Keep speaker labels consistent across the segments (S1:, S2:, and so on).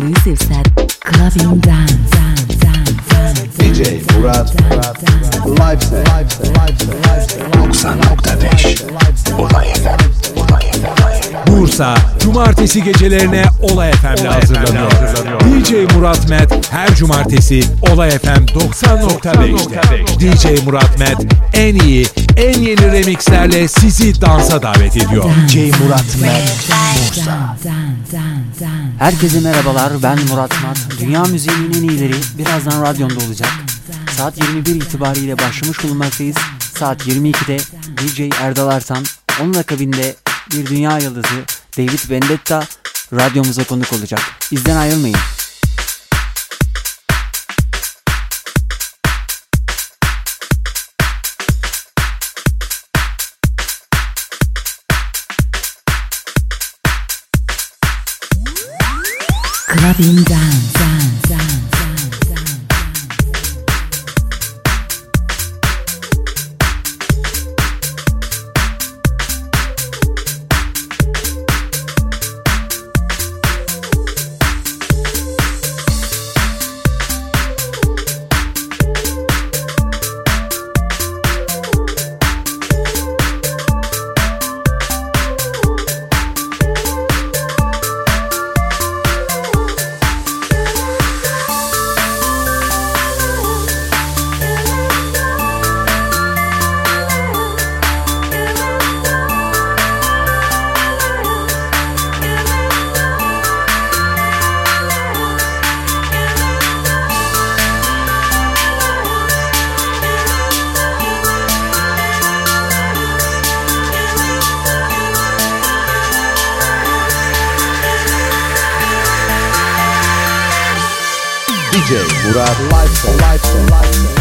S1: exclusive set. Clubbing Dance.
S2: DJ Murat Live set. Live set. Live set. 90.5 Olay FM. Olay
S3: FM. Bursa Cumartesi gecelerine Olay FM'le hazırlanıyor. DJ Murat Met her cumartesi Olay FM 90.5'te. DJ Murat Met en iyi, en yeni remixlerle sizi dansa davet ediyor.
S2: DJ Murat Met Bursa.
S4: Herkese merhabalar ben Murat Mat. Dünya müziğinin en iyileri birazdan radyonda olacak. Saat 21 itibariyle başlamış bulunmaktayız. Saat 22'de DJ Erdal Artan, onun akabinde bir dünya yıldızı David Vendetta radyomuza konuk olacak. Bizden ayrılmayın.
S1: Clubbing Dance. dance, dance.
S2: Murat Live Set. Live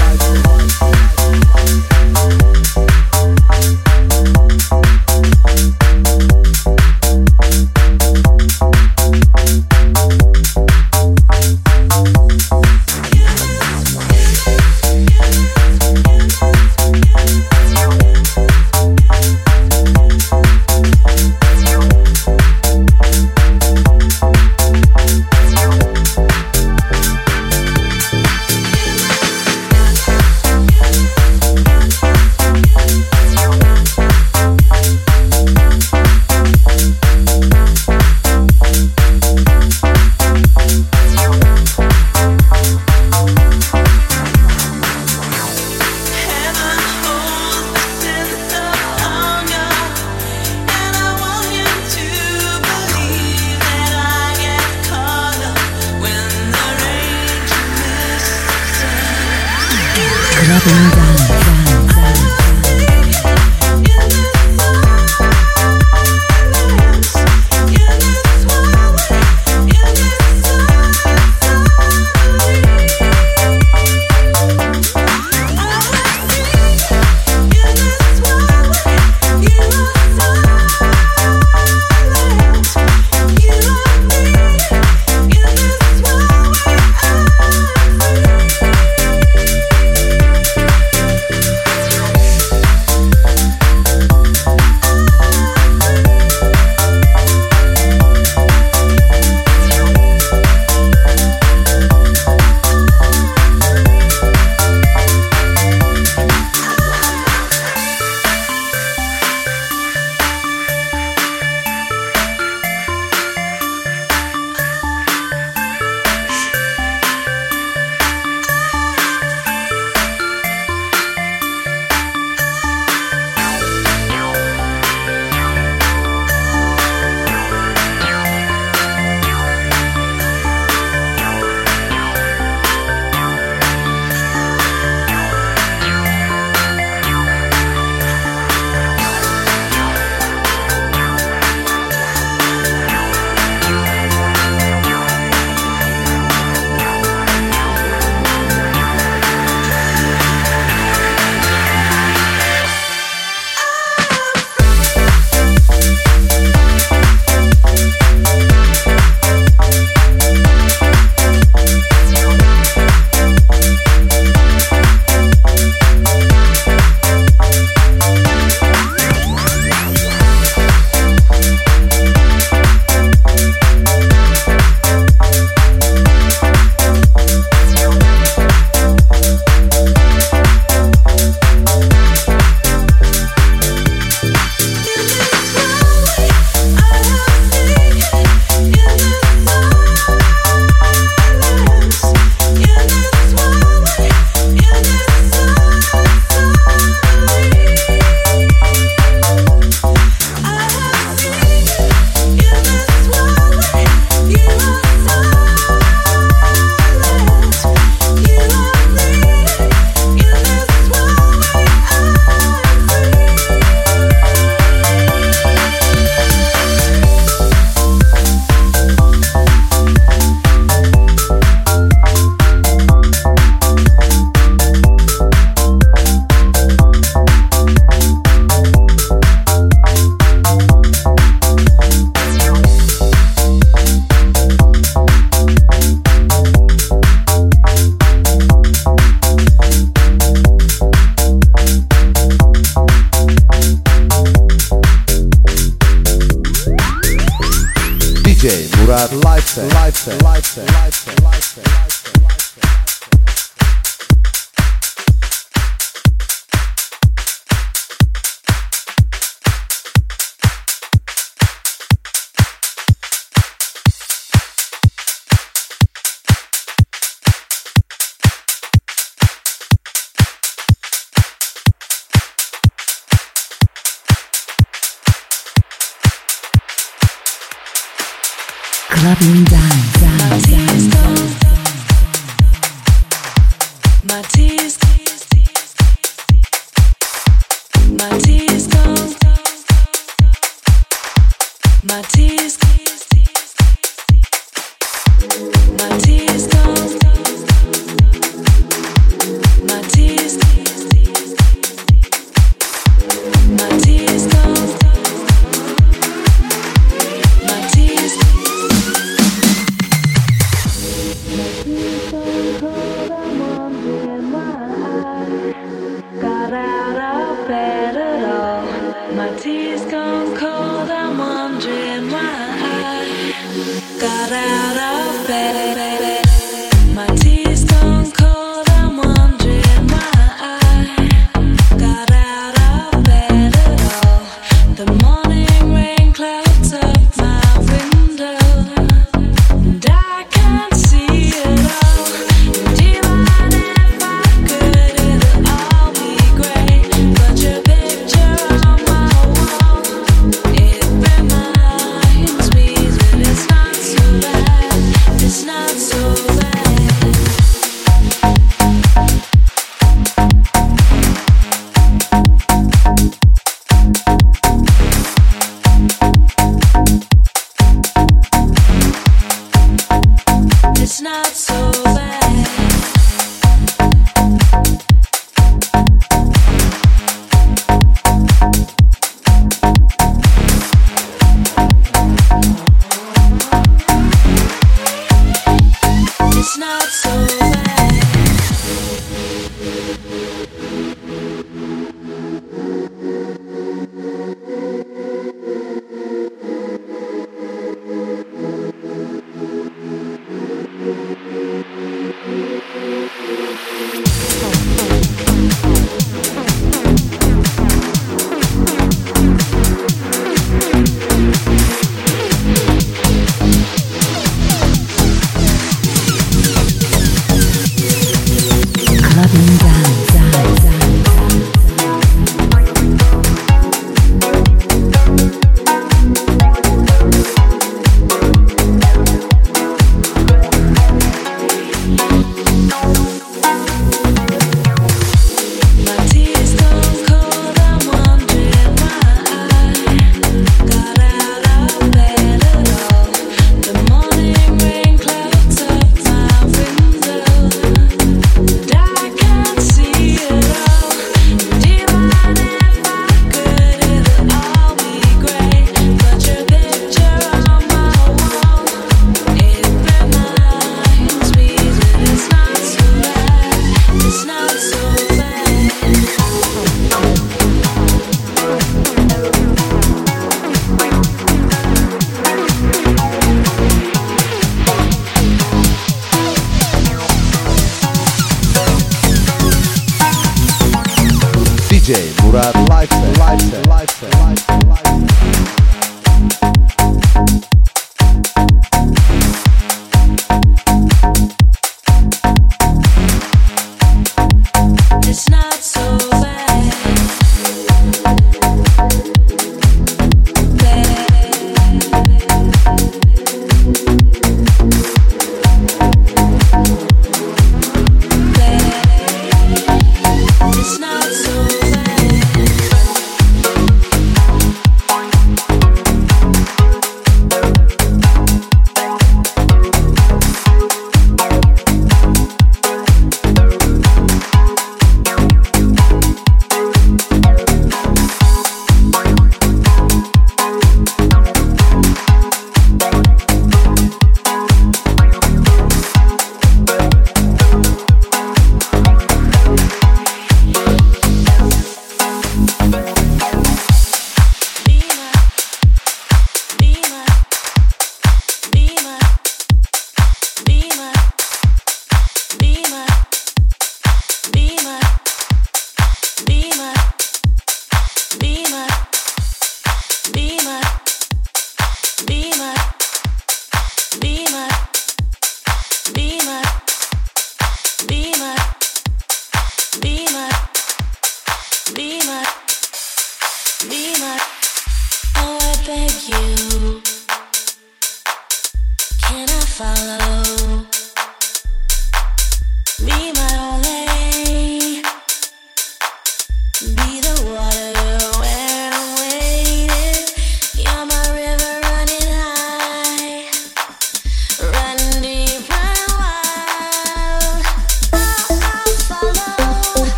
S5: Clubbing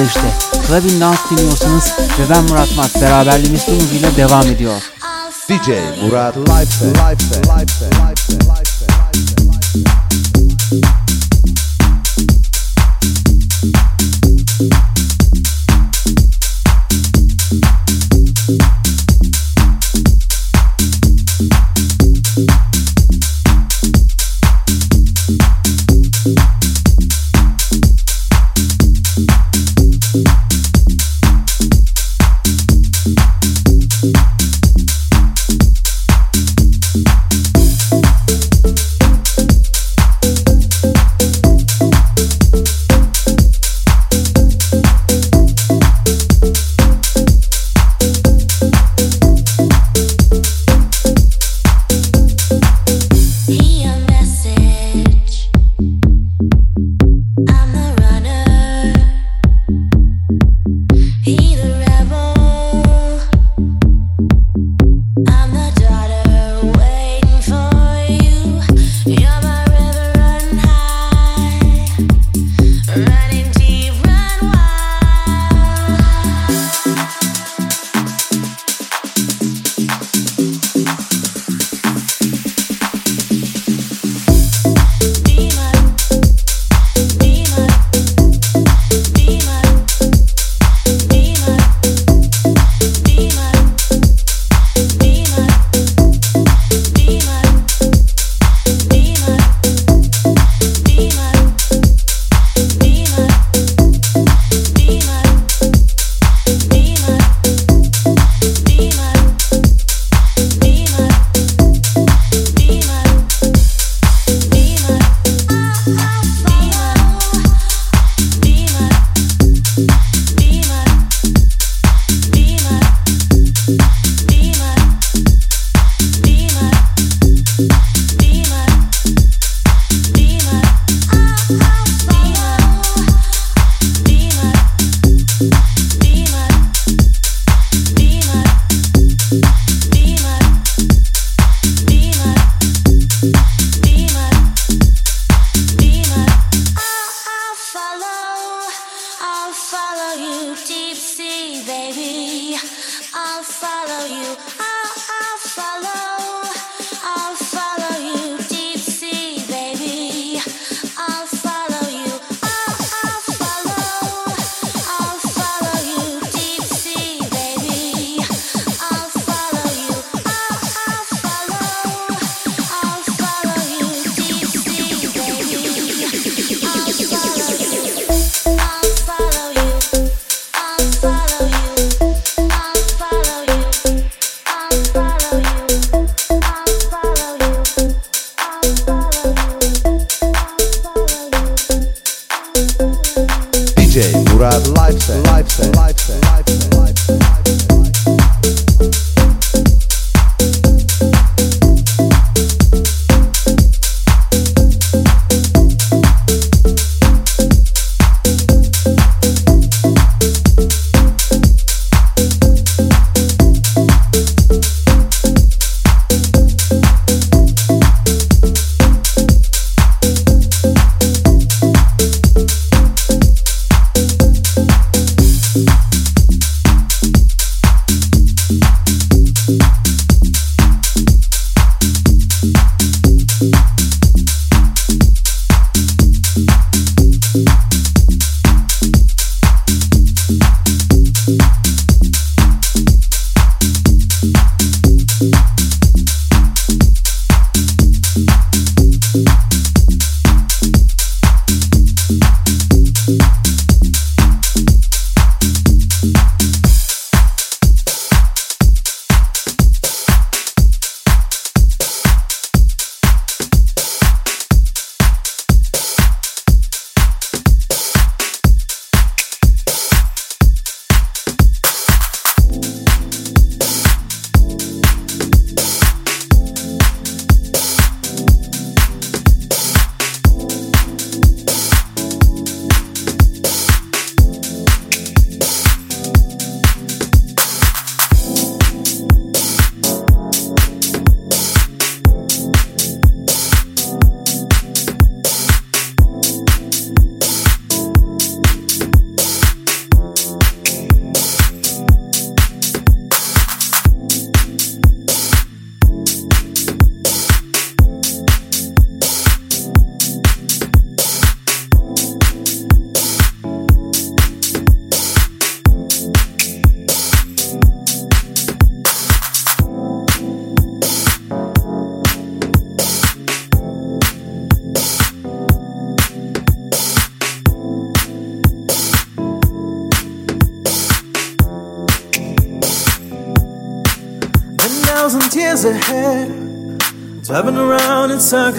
S4: 90.5'te. Clubbing Dance dinliyorsanız ve ben Murat Mat beraberliğimiz tüm hızıyla devam ediyor.
S2: DJ Murat Lifeset. Lifeset. Lifeset. Lifeset.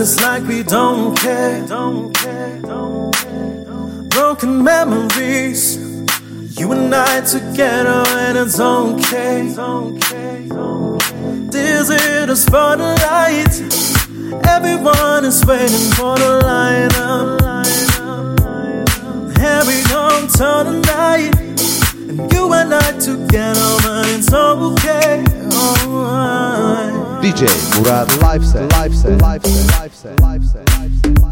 S6: Cause like we don't
S2: DJ Murad life set.
S6: Lifestyle Lifestyle Lifestyle Lifestyle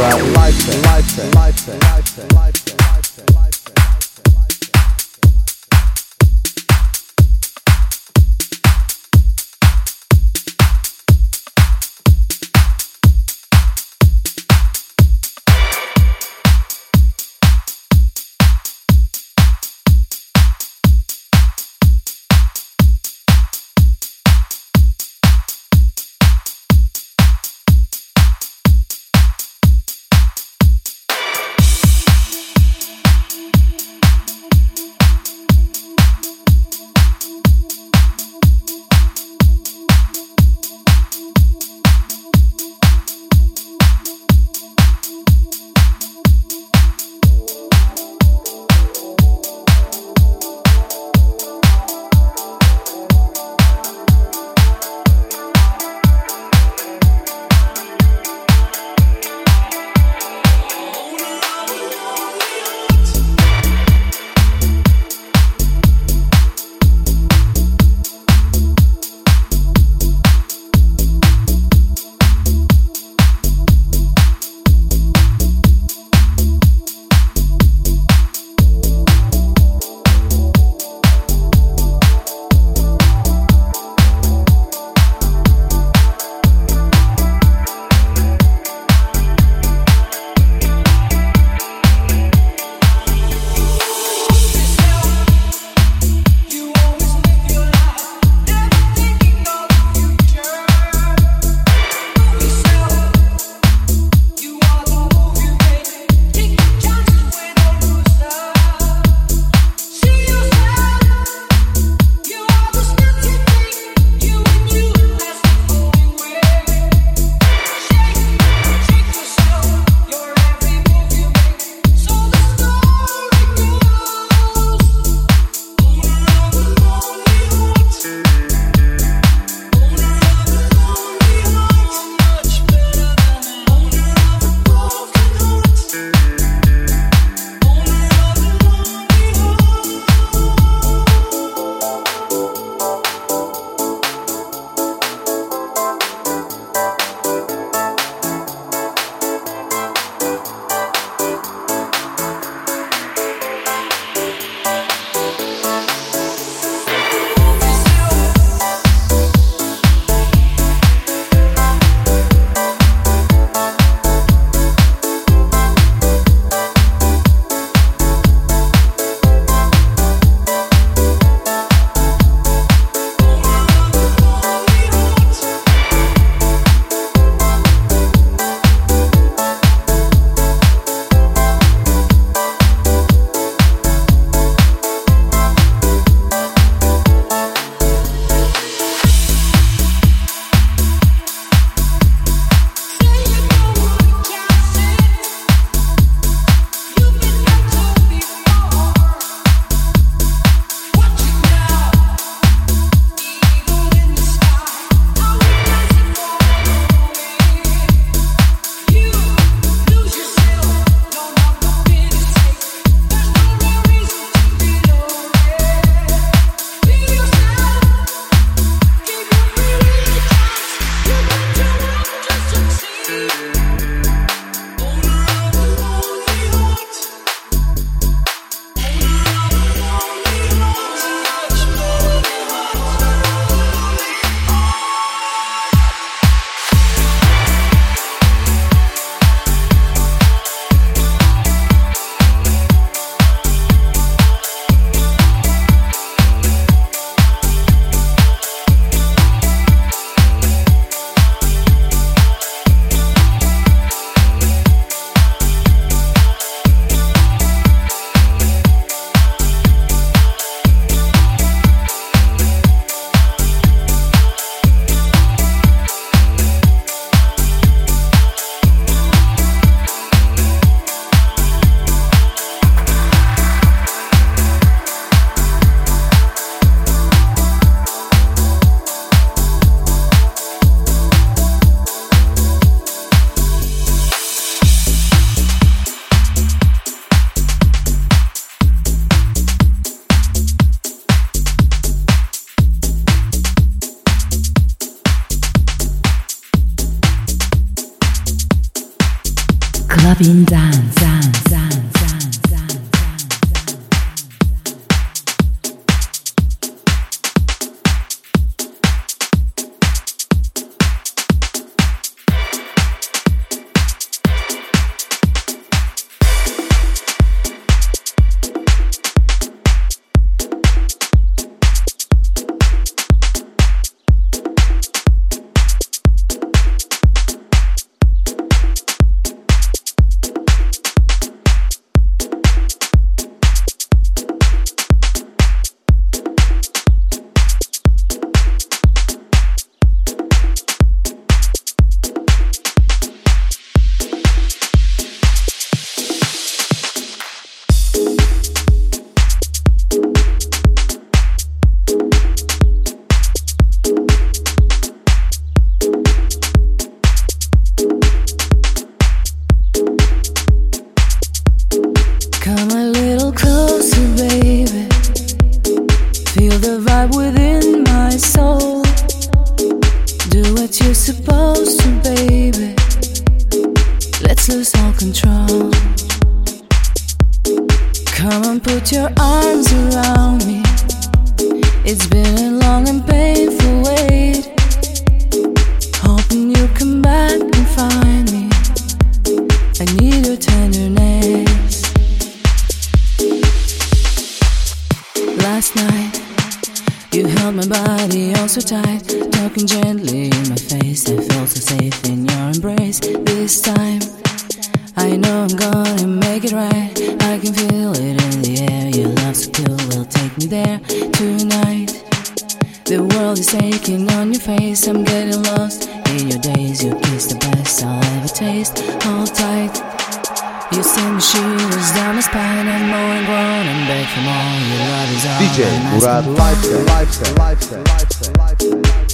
S6: about life, life, life. You send shivers down my spine and mowing ground and back from all your love is
S7: all
S2: DJ Murat Lifestyle Lifestyle Lifestyle Lifestyle Lifestyle.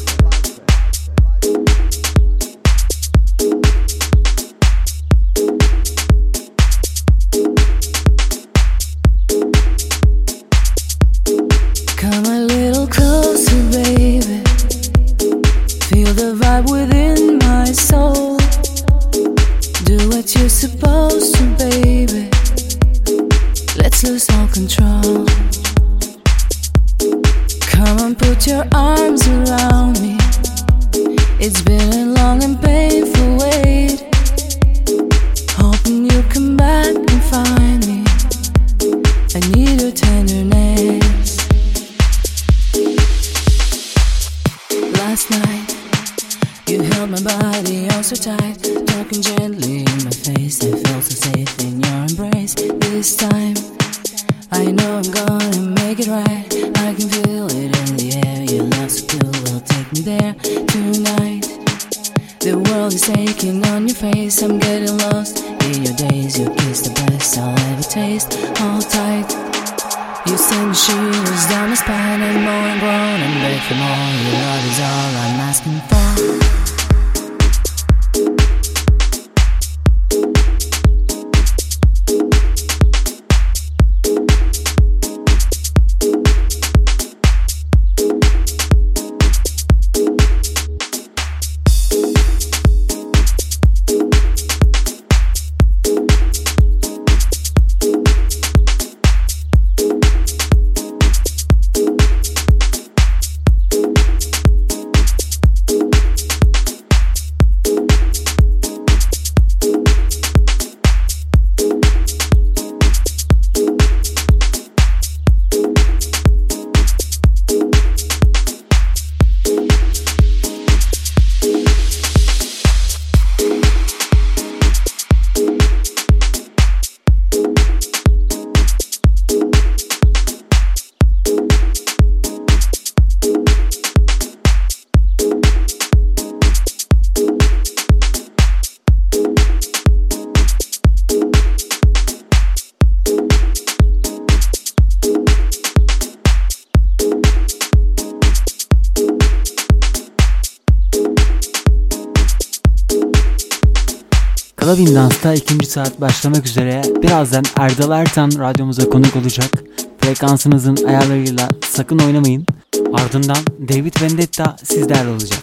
S4: Dance'da ikinci saat başlamak üzere. Birazdan Erdal Ertan radyomuza konuk olacak. Frekansınızın ayarlarıyla sakın oynamayın. Ardından David Vendetta sizlerle olacak.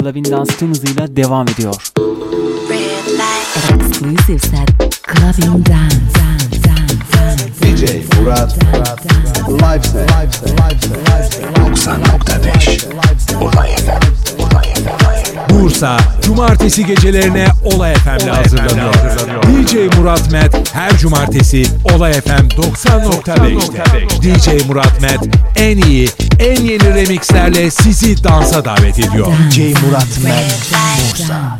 S4: Clubbing Dance tüm hızıyla devam ediyor.
S1: Exclusive set. Clubbing down.
S5: DJ Murat Live set Live set Live set Live set 90.5 Olay FM Olay FM
S3: Bursa cumartesi gecelerine Olay FM'le hazırlanıyor. DJ Murat Met her cumartesi Olay FM 90.5'te. DJ Murat Met en iyi, en yeni remixlerle sizi dansa davet ediyor.
S5: DJ Murat Met
S1: Down,